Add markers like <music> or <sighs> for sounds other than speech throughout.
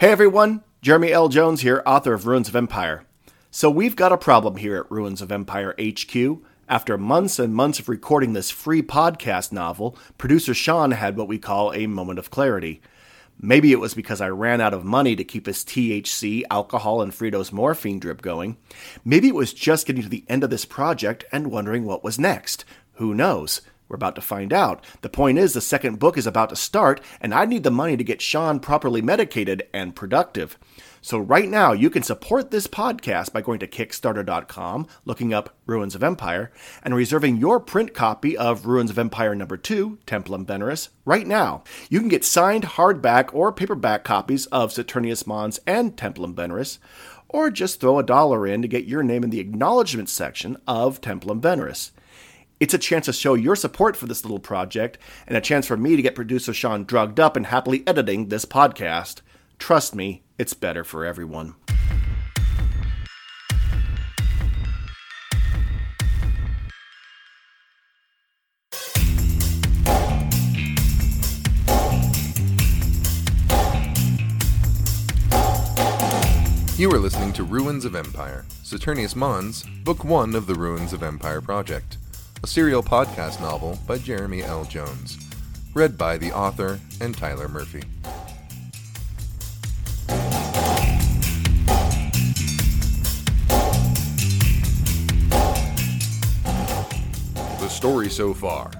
Hey everyone, Jeremy L. Jones here, author of Ruins of Empire. So, we've got a problem here at Ruins of Empire HQ. After months and months of recording this free podcast novel, producer Sean had what we call a moment of clarity. Maybe it was because I ran out of money to keep his THC, alcohol, and Fritos morphine drip going. Maybe it was just getting to the end of this project and wondering what was next. Who knows? We're about to find out. The point is, the second book is about to start, and I need the money to get Sean properly medicated and productive. So, right now, you can support this podcast by going to Kickstarter.com, looking up Ruins of Empire, and reserving your print copy of Ruins of Empire number 2, Templum Veneris, right now. You can get signed hardback or paperback copies of Saturnius Mons and Templum Veneris, or just throw a dollar in to get your name in the acknowledgement section of Templum Veneris. It's a chance to show your support for this little project and a chance for me to get producer Sean drugged up and happily editing this podcast. Trust me, it's better for everyone. You are listening to Ruins of Empire, Saturnius Mons, Book 1 of the Ruins of Empire Project a serial podcast novel by Jeremy L. Jones, read by the author and Tyler Murphy. The story so far.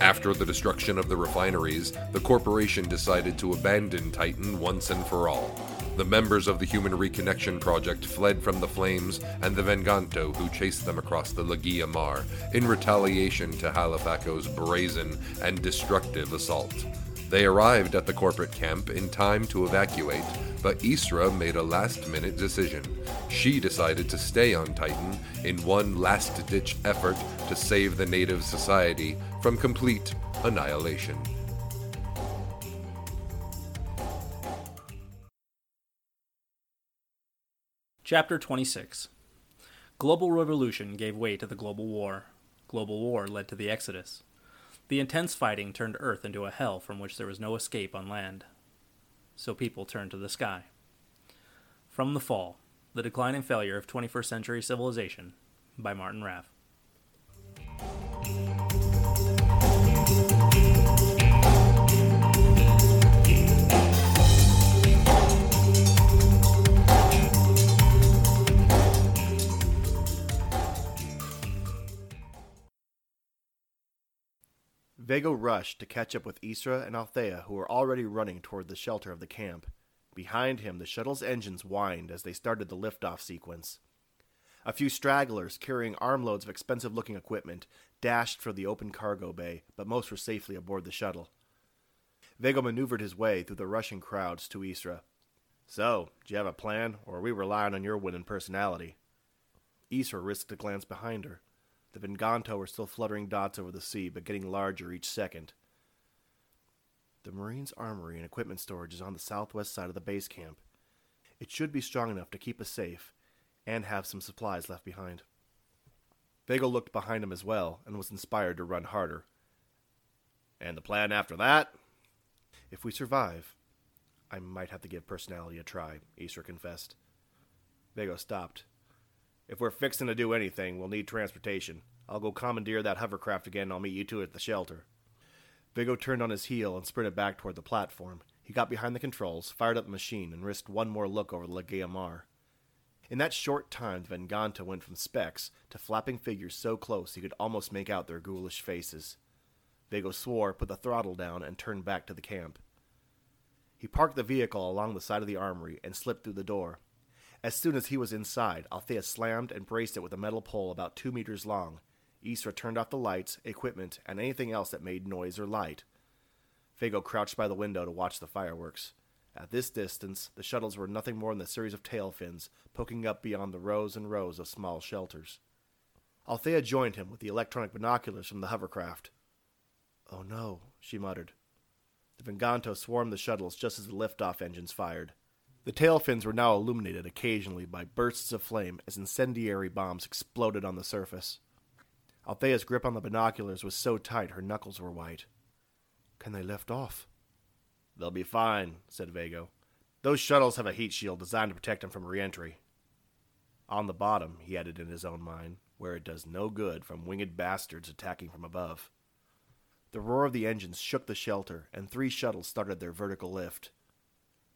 After the destruction of the refineries, the corporation decided to abandon Titan once and for all. The members of the Human Reconnection Project fled from the flames and the Venganto, who chased them across the Lagia Mar in retaliation to Halifaco's brazen and destructive assault. They arrived at the corporate camp in time to evacuate, but Isra made a last minute decision. She decided to stay on Titan in one last ditch effort to save the native society from complete annihilation. Chapter 26 Global revolution gave way to the global war. Global war led to the Exodus. The intense fighting turned Earth into a hell from which there was no escape on land. So people turned to the sky. From the Fall The Decline and Failure of 21st Century Civilization by Martin Raff. Viekko rushed to catch up with Isra and Althea, who were already running toward the shelter of the camp. Behind him, the shuttle's engines whined as they started the liftoff sequence. A few stragglers, carrying armloads of expensive looking equipment, dashed for the open cargo bay, but most were safely aboard the shuttle. Viekko maneuvered his way through the rushing crowds to Isra. So, do you have a plan, or are we relying on your winning personality? Isra risked a glance behind her. The Venganto were still fluttering dots over the sea, but getting larger each second. The Marine's armory and equipment storage is on the southwest side of the base camp. It should be strong enough to keep us safe and have some supplies left behind. Viekko looked behind him as well and was inspired to run harder. And the plan after that? If we survive, I might have to give personality a try, Isra confessed. Viekko stopped if we're fixing to do anything, we'll need transportation. I'll go commandeer that hovercraft again and I'll meet you two at the shelter. Viekko turned on his heel and sprinted back toward the platform. He got behind the controls, fired up the machine, and risked one more look over the Lagia Mar. In that short time, the Venganto went from specks to flapping figures so close he could almost make out their ghoulish faces. Viekko swore, put the throttle down, and turned back to the camp. He parked the vehicle along the side of the armory and slipped through the door. As soon as he was inside, Althea slammed and braced it with a metal pole about two meters long. Isra turned off the lights, equipment, and anything else that made noise or light. Viekko crouched by the window to watch the fireworks. At this distance, the shuttles were nothing more than a series of tail fins poking up beyond the rows and rows of small shelters. Althea joined him with the electronic binoculars from the hovercraft. Oh no, she muttered. The Venganto swarmed the shuttles just as the liftoff engines fired. The tail fins were now illuminated occasionally by bursts of flame as incendiary bombs exploded on the surface. Althea's grip on the binoculars was so tight her knuckles were white. Can they lift off? They'll be fine, said Viekko. Those shuttles have a heat shield designed to protect them from reentry. On the bottom, he added in his own mind, where it does no good from winged bastards attacking from above. The roar of the engines shook the shelter, and three shuttles started their vertical lift.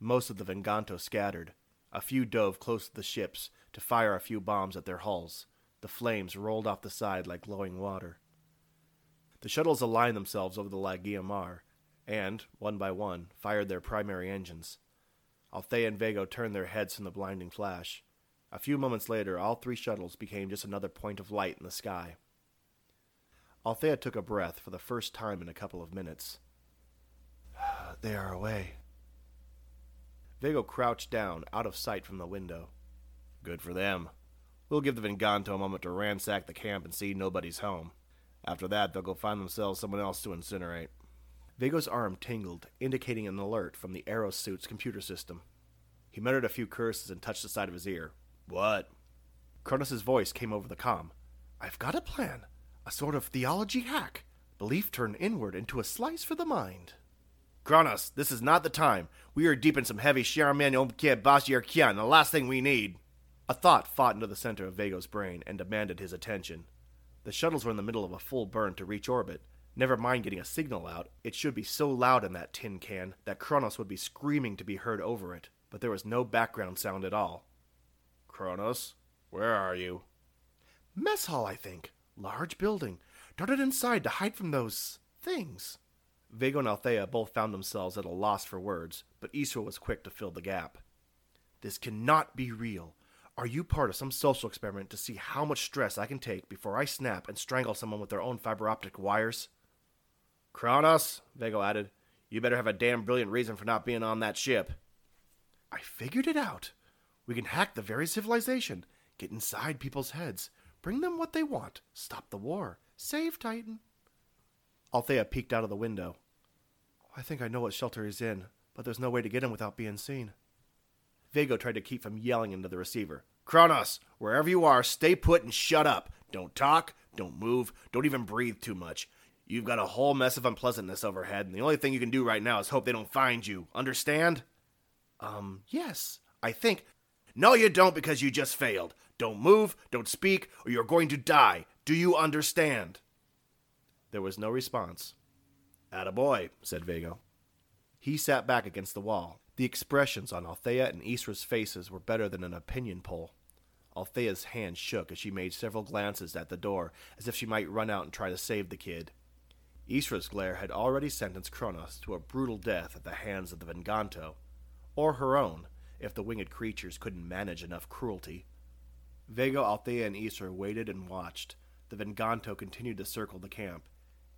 Most of the Venganto scattered. A few dove close to the ships to fire a few bombs at their hulls. The flames rolled off the side like glowing water. The shuttles aligned themselves over the Lagia Mar, and, one by one, fired their primary engines. Althea and Viekko turned their heads from the blinding flash. A few moments later, all three shuttles became just another point of light in the sky. Althea took a breath for the first time in a couple of minutes. <sighs> they are away. Viekko crouched down, out of sight from the window. Good for them. We'll give the Venganto a moment to ransack the camp and see nobody's home. After that, they'll go find themselves someone else to incinerate. Viekko's arm tingled, indicating an alert from the aerosuit's computer system. He muttered a few curses and touched the side of his ear. What? Cronus' voice came over the com. I've got a plan. A sort of theology hack. Belief turned inward into a slice for the mind. Cronus, this is not the time. We are deep in some heavy Charmaine Omkia Bashir the last thing we need. A thought fought into the center of Viekko's brain and demanded his attention. The shuttles were in the middle of a full burn to reach orbit. Never mind getting a signal out, it should be so loud in that tin can that Cronus would be screaming to be heard over it, but there was no background sound at all. Cronus, where are you? Mess hall, I think. Large building. Darted inside to hide from those things. Viekko and Althea both found themselves at a loss for words, but Isra was quick to fill the gap. This cannot be real. Are you part of some social experiment to see how much stress I can take before I snap and strangle someone with their own fiber optic wires? Cronus, Viekko added, you better have a damn brilliant reason for not being on that ship. I figured it out. We can hack the very civilization, get inside people's heads, bring them what they want, stop the war, save Titan. Althea peeked out of the window. I think I know what shelter he's in, but there's no way to get him without being seen. Viekko tried to keep from yelling into the receiver. Cronus, wherever you are, stay put and shut up. Don't talk, don't move, don't even breathe too much. You've got a whole mess of unpleasantness overhead, and the only thing you can do right now is hope they don't find you. Understand? Um, yes, I think. No, you don't because you just failed. Don't move, don't speak, or you're going to die. Do you understand? There was no response. Attaboy, said Viekko. He sat back against the wall. The expressions on Althea and Isra's faces were better than an opinion poll. Althea's hand shook as she made several glances at the door, as if she might run out and try to save the kid. Isra's glare had already sentenced Cronus to a brutal death at the hands of the Venganto, or her own, if the winged creatures couldn't manage enough cruelty. Viekko, Althea, and Isra waited and watched. The Venganto continued to circle the camp.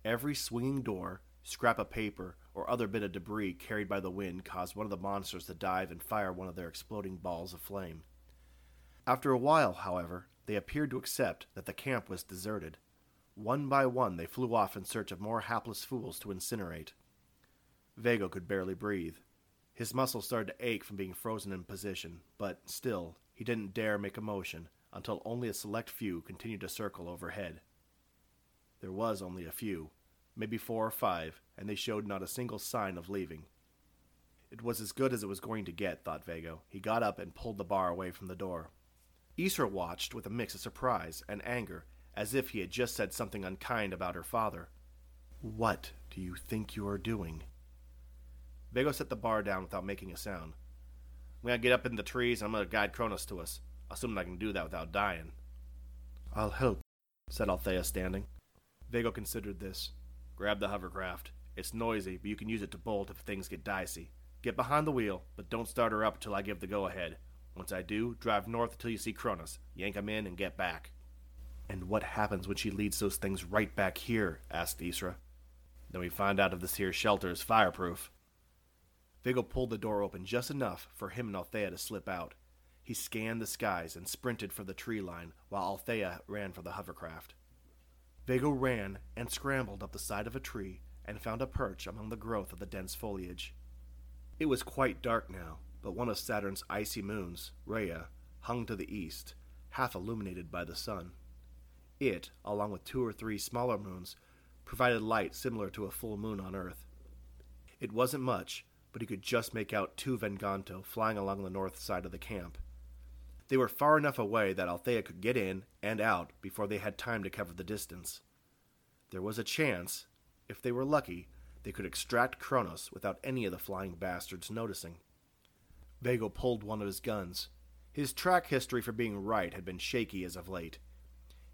Every swinging door, scrap of paper, or other bit of debris carried by the wind caused one of the monsters to dive and fire one of their exploding balls of flame. After a while, however, they appeared to accept that the camp was deserted. One by one, they flew off in search of more hapless fools to incinerate. Viekko could barely breathe. His muscles started to ache from being frozen in position, but still, he didn't dare make a motion until only a select few continued to circle overhead. There was only a few, maybe four or five, and they showed not a single sign of leaving. It was as good as it was going to get, thought Viekko. He got up and pulled the bar away from the door. Isra watched with a mix of surprise and anger as if he had just said something unkind about her father. What do you think you are doing? Viekko set the bar down without making a sound. I'm gonna get up in the trees and I'm gonna guide Cronus to us, assuming I can do that without dying. I'll help, said Althea, standing. Viekko considered this. Grab the hovercraft. It's noisy, but you can use it to bolt if things get dicey. Get behind the wheel, but don't start her up until I give the go ahead. Once I do, drive north until you see Cronus. Yank him in and get back. And what happens when she leads those things right back here? asked Isra. Then we find out if this here shelter is fireproof. Viekko pulled the door open just enough for him and Althea to slip out. He scanned the skies and sprinted for the tree line, while Althea ran for the hovercraft. Viekko ran and scrambled up the side of a tree and found a perch among the growth of the dense foliage. It was quite dark now, but one of Saturn's icy moons, Rhea, hung to the east, half illuminated by the sun. It, along with two or three smaller moons, provided light similar to a full moon on Earth. It wasn't much, but he could just make out two Venganto flying along the north side of the camp. They were far enough away that Althea could get in and out before they had time to cover the distance. There was a chance, if they were lucky, they could extract Cronus without any of the flying bastards noticing. Viekko pulled one of his guns. His track history for being right had been shaky as of late.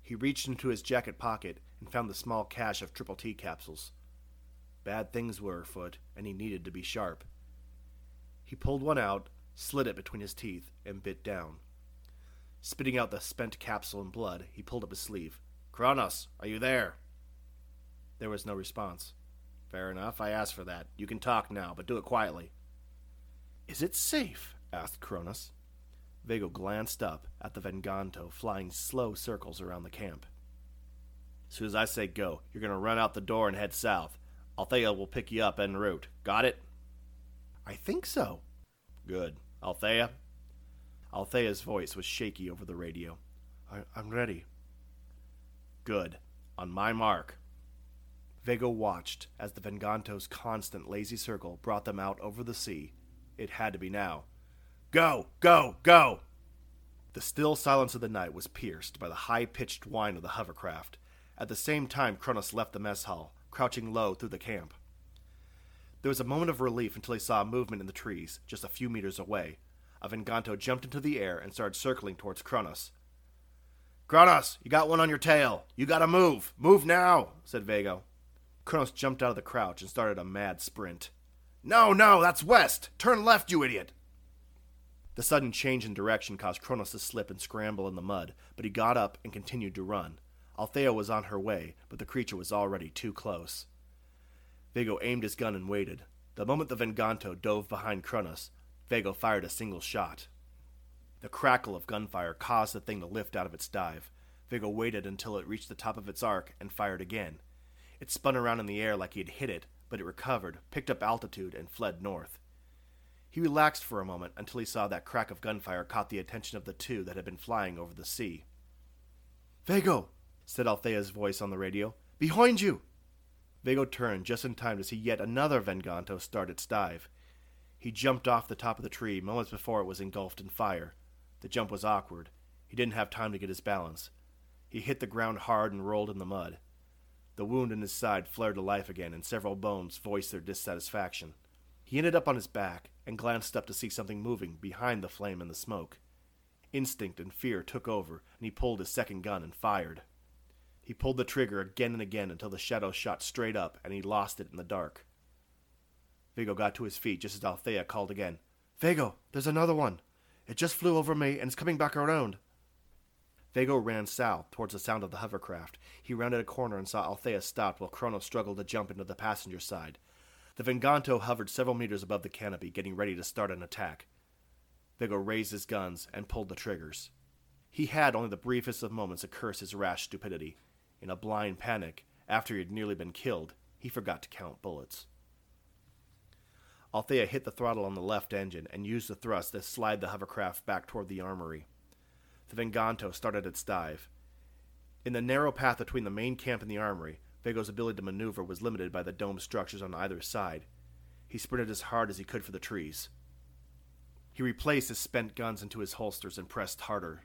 He reached into his jacket pocket and found the small cache of triple T capsules. Bad things were afoot, and he needed to be sharp. He pulled one out, slid it between his teeth, and bit down. Spitting out the spent capsule and blood, he pulled up his sleeve. Cronus, are you there? There was no response. Fair enough, I asked for that. You can talk now, but do it quietly. Is it safe? asked Cronus. Viekko glanced up at the Venganto flying slow circles around the camp. As soon as I say go, you're going to run out the door and head south. Althea will pick you up en route. Got it? I think so. Good. Althea? Althea's voice was shaky over the radio. I- I'm ready. Good. On my mark. Viekko watched as the Venganto's constant lazy circle brought them out over the sea. It had to be now. Go! Go! Go! The still silence of the night was pierced by the high pitched whine of the hovercraft. At the same time, Cronus left the mess hall, crouching low through the camp. There was a moment of relief until he saw a movement in the trees, just a few meters away. Venganto jumped into the air and started circling towards Cronus. Cronus, you got one on your tail. You gotta move. Move now, said Viekko. Cronus jumped out of the crouch and started a mad sprint. No, no, that's west. Turn left, you idiot. The sudden change in direction caused Cronus to slip and scramble in the mud, but he got up and continued to run. Althea was on her way, but the creature was already too close. Viekko aimed his gun and waited. The moment the Venganto dove behind Cronus, Viekko fired a single shot. The crackle of gunfire caused the thing to lift out of its dive. Viekko waited until it reached the top of its arc and fired again. It spun around in the air like he had hit it, but it recovered, picked up altitude, and fled north. He relaxed for a moment until he saw that crack of gunfire caught the attention of the two that had been flying over the sea. Viekko, said Althea's voice on the radio. Behind you! Viekko turned just in time to see yet another Venganto start its dive. He jumped off the top of the tree moments before it was engulfed in fire. The jump was awkward. He didn't have time to get his balance. He hit the ground hard and rolled in the mud. The wound in his side flared to life again, and several bones voiced their dissatisfaction. He ended up on his back and glanced up to see something moving behind the flame and the smoke. Instinct and fear took over, and he pulled his second gun and fired. He pulled the trigger again and again until the shadow shot straight up and he lost it in the dark. Viekko got to his feet just as Althea called again. Viekko, there's another one. It just flew over me and is coming back around. Viekko ran south towards the sound of the hovercraft. He rounded a corner and saw Althea stopped while Cronus struggled to jump into the passenger side. The Venganto hovered several meters above the canopy, getting ready to start an attack. Viekko raised his guns and pulled the triggers. He had only the briefest of moments to curse his rash stupidity. In a blind panic, after he had nearly been killed, he forgot to count bullets. Althea hit the throttle on the left engine and used the thrust to slide the hovercraft back toward the armory. The Venganto started its dive. In the narrow path between the main camp and the armory, Viekko's ability to maneuver was limited by the dome structures on either side. He sprinted as hard as he could for the trees. He replaced his spent guns into his holsters and pressed harder.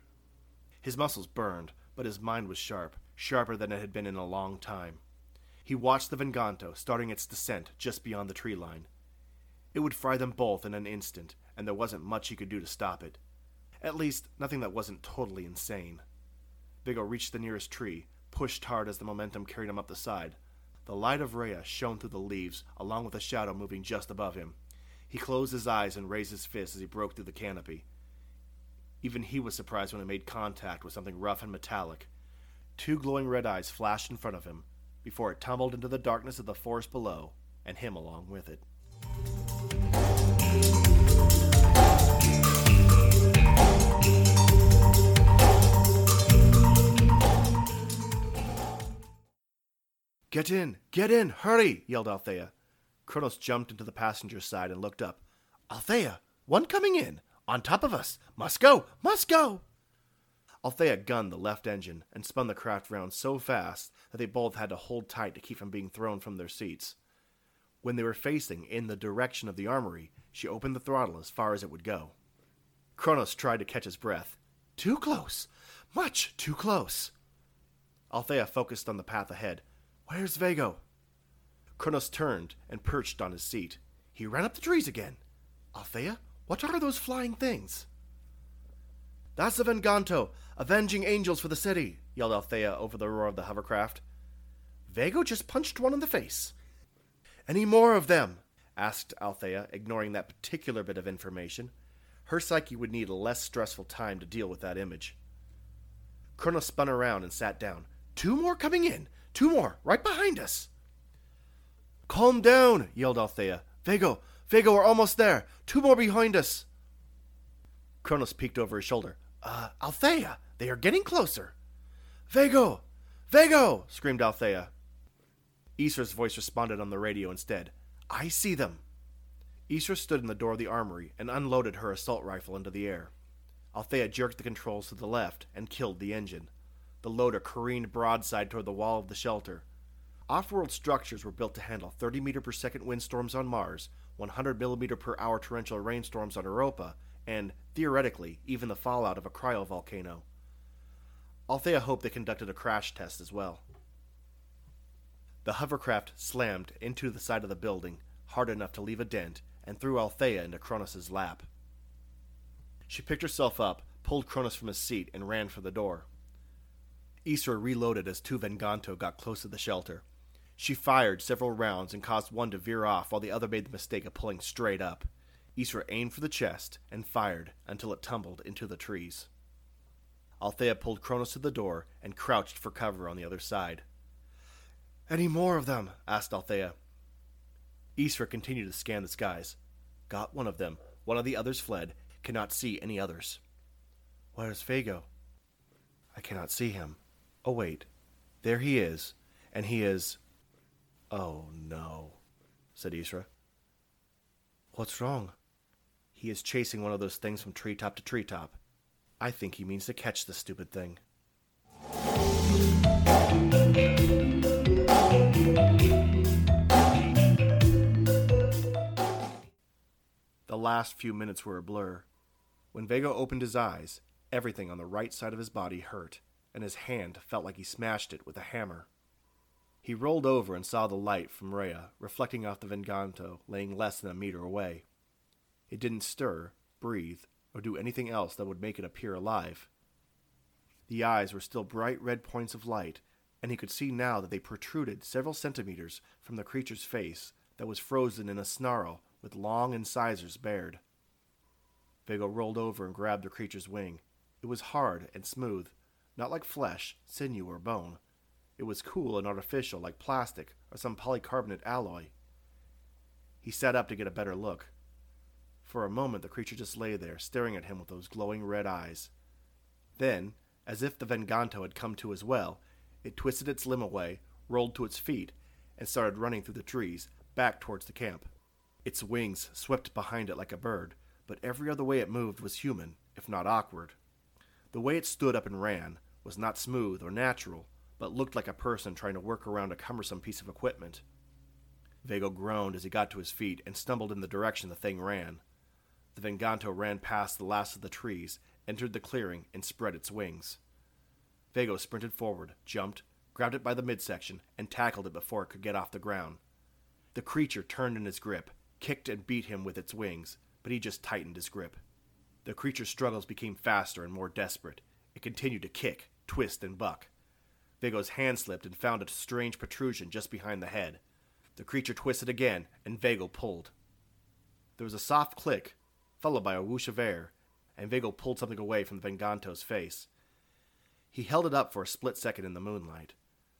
His muscles burned, but his mind was sharp, sharper than it had been in a long time. He watched the Venganto starting its descent just beyond the tree line. It would fry them both in an instant, and there wasn't much he could do to stop it. At least, nothing that wasn't totally insane. Viekko reached the nearest tree, pushed hard as the momentum carried him up the side. The light of Rhea shone through the leaves, along with a shadow moving just above him. He closed his eyes and raised his fist as he broke through the canopy. Even he was surprised when it made contact with something rough and metallic. Two glowing red eyes flashed in front of him, before it tumbled into the darkness of the forest below, and him along with it. Get in! Get in! Hurry! yelled Althea. Cronus jumped into the passenger side and looked up. Althea! One coming in! On top of us! Must go! Must go! Althea gunned the left engine and spun the craft round so fast that they both had to hold tight to keep from being thrown from their seats. When they were facing in the direction of the armory, she opened the throttle as far as it would go. Cronus tried to catch his breath. Too close! Much too close! Althea focused on the path ahead. Where's Viekko? Cronus turned and perched on his seat. He ran up the trees again. Althea, what are those flying things? That's the Venganto, avenging angels for the city, yelled Althea over the roar of the hovercraft. Viekko just punched one in the face. Any more of them? asked Althea, ignoring that particular bit of information. Her psyche would need a less stressful time to deal with that image. Cronus spun around and sat down. Two more coming in! Two more, right behind us! Calm down, yelled Althea. Viekko, Viekko, we're almost there. Two more behind us. Cronus peeked over his shoulder. Uh, Althea, they are getting closer. Viekko! Viekko! screamed Althea. Isra's voice responded on the radio instead. I see them. Isra stood in the door of the armory and unloaded her assault rifle into the air. Althea jerked the controls to the left and killed the engine. The loader careened broadside toward the wall of the shelter. Off world structures were built to handle 30 meter per second windstorms on Mars, 100 millimeter per hour torrential rainstorms on Europa, and, theoretically, even the fallout of a cryovolcano. Althea hoped they conducted a crash test as well. The hovercraft slammed into the side of the building, hard enough to leave a dent, and threw Althea into Cronus' lap. She picked herself up, pulled Cronus from his seat, and ran for the door. Isra reloaded as two Venganto got close to the shelter. She fired several rounds and caused one to veer off while the other made the mistake of pulling straight up. Isra aimed for the chest and fired until it tumbled into the trees. Althea pulled Cronus to the door and crouched for cover on the other side. Any more of them? asked Althea. Isra continued to scan the skies. Got one of them. One of the others fled. Cannot see any others. Where's Viekko? I cannot see him. Oh, wait. There he is. And he is. Oh, no, said Isra. What's wrong? He is chasing one of those things from treetop to treetop. I think he means to catch the stupid thing. The last few minutes were a blur. When Viekko opened his eyes, everything on the right side of his body hurt, and his hand felt like he smashed it with a hammer. He rolled over and saw the light from Rhea reflecting off the Venganto laying less than a meter away. It didn't stir, breathe, or do anything else that would make it appear alive. The eyes were still bright red points of light, and he could see now that they protruded several centimeters from the creature's face that was frozen in a snarl with long incisors bared. Viekko rolled over and grabbed the creature's wing. It was hard and smooth, not like flesh, sinew, or bone. It was cool and artificial, like plastic or some polycarbonate alloy. He sat up to get a better look. For a moment, the creature just lay there, staring at him with those glowing red eyes. Then, as if the Venganto had come to as well, it twisted its limb away, rolled to its feet, and started running through the trees, back towards the camp. Its wings swept behind it like a bird, but every other way it moved was human, if not awkward. The way it stood up and ran was not smooth or natural, but looked like a person trying to work around a cumbersome piece of equipment. Viekko groaned as he got to his feet and stumbled in the direction the thing ran. The Venganto ran past the last of the trees, entered the clearing, and spread its wings. Viekko sprinted forward, jumped, grabbed it by the midsection, and tackled it before it could get off the ground. The creature turned in his grip, kicked and beat him with its wings, but he just tightened his grip. The creature's struggles became faster and more desperate. It continued to kick, twist, and buck. Viekko's hand slipped and found a strange protrusion just behind the head. The creature twisted again, and Viekko pulled. There was a soft click, followed by a whoosh of air, and Viekko pulled something away from the Venganto's face. He held it up for a split second in the moonlight.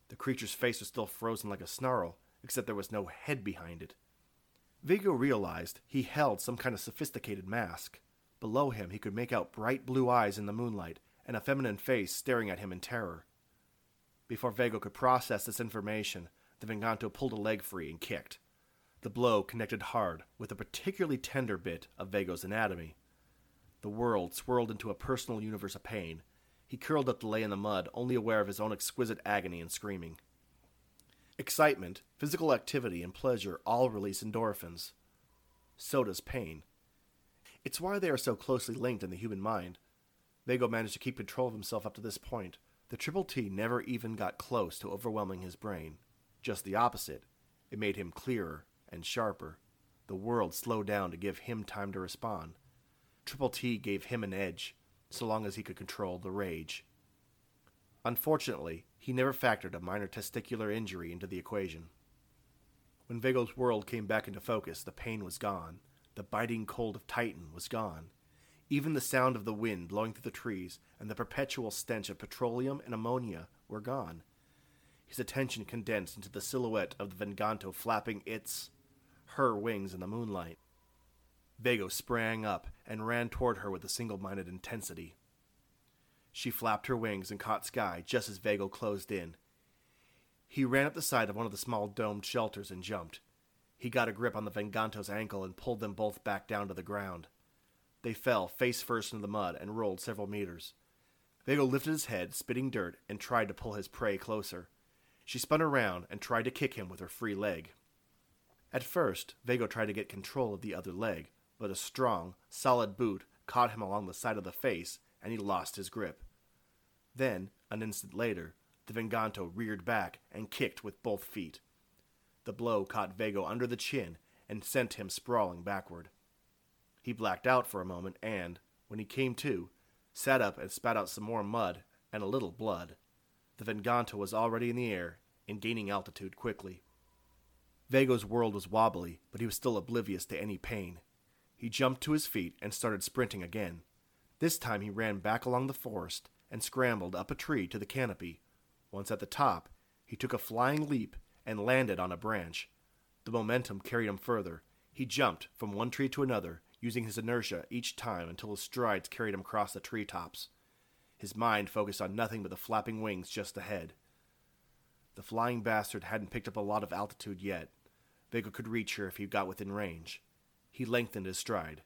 The creature's face was still frozen like a snarl, except there was no head behind it. Viekko realized he held some kind of sophisticated mask. Below him, he could make out bright blue eyes in the moonlight and a feminine face staring at him in terror. Before Viekko could process this information, the Venganto pulled a leg free and kicked. The blow connected hard with a particularly tender bit of Viekko's anatomy. The world swirled into a personal universe of pain. He curled up to lay in the mud, only aware of his own exquisite agony and screaming. Excitement, physical activity, and pleasure all release endorphins. So does pain. It's why they are so closely linked in the human mind. Viekko managed to keep control of himself up to this point. The Triple T never even got close to overwhelming his brain. Just the opposite. It made him clearer and sharper. The world slowed down to give him time to respond. Triple T gave him an edge, so long as he could control the rage. Unfortunately, he never factored a minor testicular injury into the equation. When Viekko's world came back into focus, the pain was gone. The biting cold of Titan was gone. Even the sound of the wind blowing through the trees and the perpetual stench of petroleum and ammonia were gone. His attention condensed into the silhouette of the Venganto flapping its, her wings in the moonlight. Viekko sprang up and ran toward her with a single minded intensity. She flapped her wings and caught Sky just as Viekko closed in. He ran up the side of one of the small domed shelters and jumped. He got a grip on the Venganto's ankle and pulled them both back down to the ground. They fell face first into the mud and rolled several meters. Viekko lifted his head, spitting dirt, and tried to pull his prey closer. She spun around and tried to kick him with her free leg. At first, Viekko tried to get control of the other leg, but a strong, solid boot caught him along the side of the face and he lost his grip. Then, an instant later, the Venganto reared back and kicked with both feet. The blow caught Viekko under the chin and sent him sprawling backward. He blacked out for a moment and, when he came to, sat up and spat out some more mud and a little blood. The Venganto was already in the air and gaining altitude quickly. Viekko's world was wobbly, but he was still oblivious to any pain. He jumped to his feet and started sprinting again. This time he ran back along the forest and scrambled up a tree to the canopy. Once at the top, he took a flying leap and landed on a branch. The momentum carried him further. He jumped from one tree to another, using his inertia each time until his strides carried him across the tree tops. His mind focused on nothing but the flapping wings just ahead. The flying bastard hadn't picked up a lot of altitude yet. Viekko could reach her if he got within range. He lengthened his stride.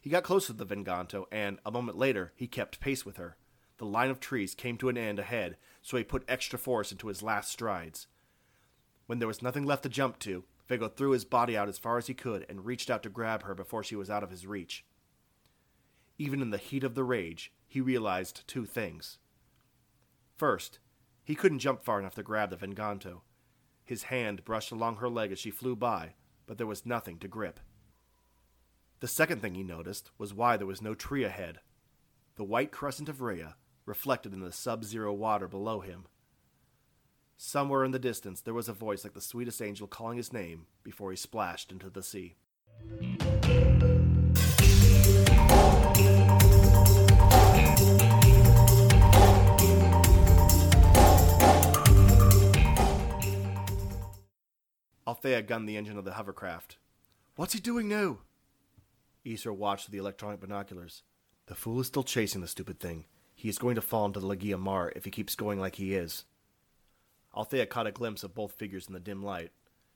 He got close to the Venganto, and a moment later he kept pace with her. The line of trees came to an end ahead, so he put extra force into his last strides. When there was nothing left to jump to, Viekko threw his body out as far as he could and reached out to grab her before she was out of his reach. Even in the heat of the rage, he realized two things. First, he couldn't jump far enough to grab the Venganto. His hand brushed along her leg as she flew by, but there was nothing to grip. The second thing he noticed was why there was no tree ahead. The white crescent of Rhea, reflected in the sub zero water below him. Somewhere in the distance there was a voice like the sweetest angel calling his name before he splashed into the sea. Althea gunned the engine of the hovercraft. What's he doing now? Isra watched the electronic binoculars. The fool is still chasing the stupid thing. He is going to fall into the Legia Mar if he keeps going like he is. Althea caught a glimpse of both figures in the dim light.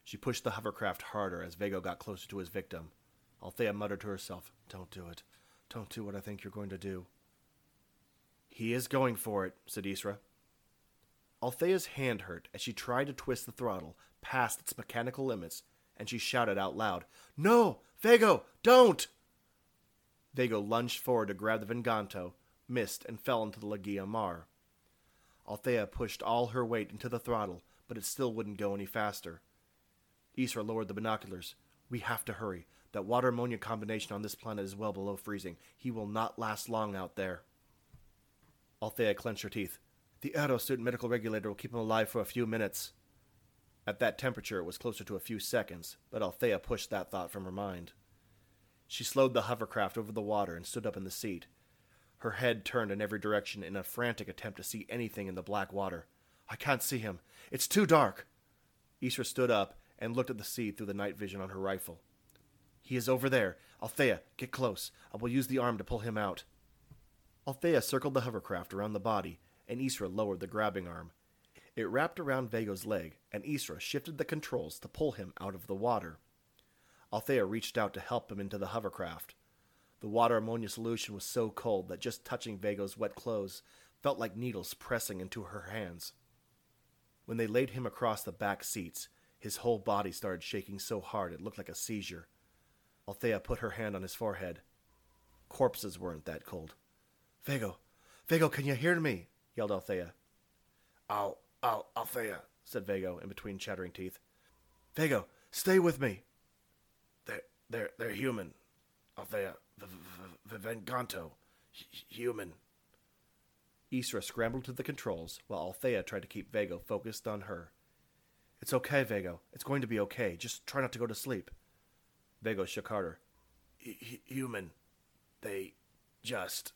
She pushed the hovercraft harder as Viekko got closer to his victim. Althea muttered to herself, Don't do it. Don't do what I think you're going to do. He is going for it, said Isra. Althea's hand hurt as she tried to twist the throttle past its mechanical limits, and she shouted out loud, No! Viekko! Don't! Viekko lunged forward to grab the Venganto, missed, and fell into the Legia Mar. Althea pushed all her weight into the throttle, but it still wouldn't go any faster. Isra lowered the binoculars. We have to hurry. That water ammonia combination on this planet is well below freezing. He will not last long out there. Althea clenched her teeth. The aerosuit medical regulator will keep him alive for a few minutes. At that temperature, it was closer to a few seconds, but Althea pushed that thought from her mind. She slowed the hovercraft over the water and stood up in the seat. Her head turned in every direction in a frantic attempt to see anything in the black water. I can't see him. It's too dark. Isra stood up and looked at the sea through the night vision on her rifle. He is over there. Althea, get close. I will use the arm to pull him out. Althea circled the hovercraft around the body, and Isra lowered the grabbing arm. It wrapped around Viekko's leg, and Isra shifted the controls to pull him out of the water. Althea reached out to help him into the hovercraft. The water ammonia solution was so cold that just touching Viekko's wet clothes felt like needles pressing into her hands. When they laid him across the back seats, his whole body started shaking so hard it looked like a seizure. Althea put her hand on his forehead. Corpses weren't that cold. Viekko, Viekko, can you hear me? yelled Althea. I'll, I'll, Althea, said Viekko in between chattering teeth. Viekko, stay with me. They're, they're, they're human. Althea, Vivenganto, human. Isra scrambled to the controls while Althea tried to keep Viekko focused on her. It's okay, Viekko. It's going to be okay. Just try not to go to sleep. Viekko shook harder. Human. They just.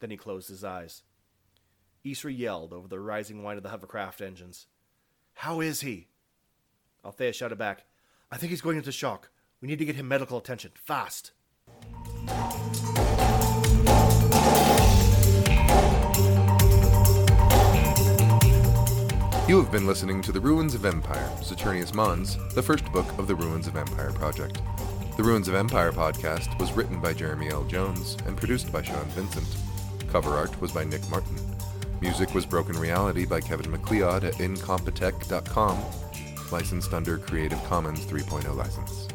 Then he closed his eyes. Isra yelled over the rising whine of the hovercraft engines. How is he? Althea shouted back, I think he's going into shock. We need to get him medical attention. Fast. You have been listening to The Ruins of Empire, Saturnius Mons, the first book of the Ruins of Empire project. The Ruins of Empire podcast was written by Jeremy L. Jones and produced by Sean Vincent. Cover art was by Nick Martin. Music was Broken Reality by Kevin MacLeod at incompetech.com, licensed under Creative Commons 3.0 license.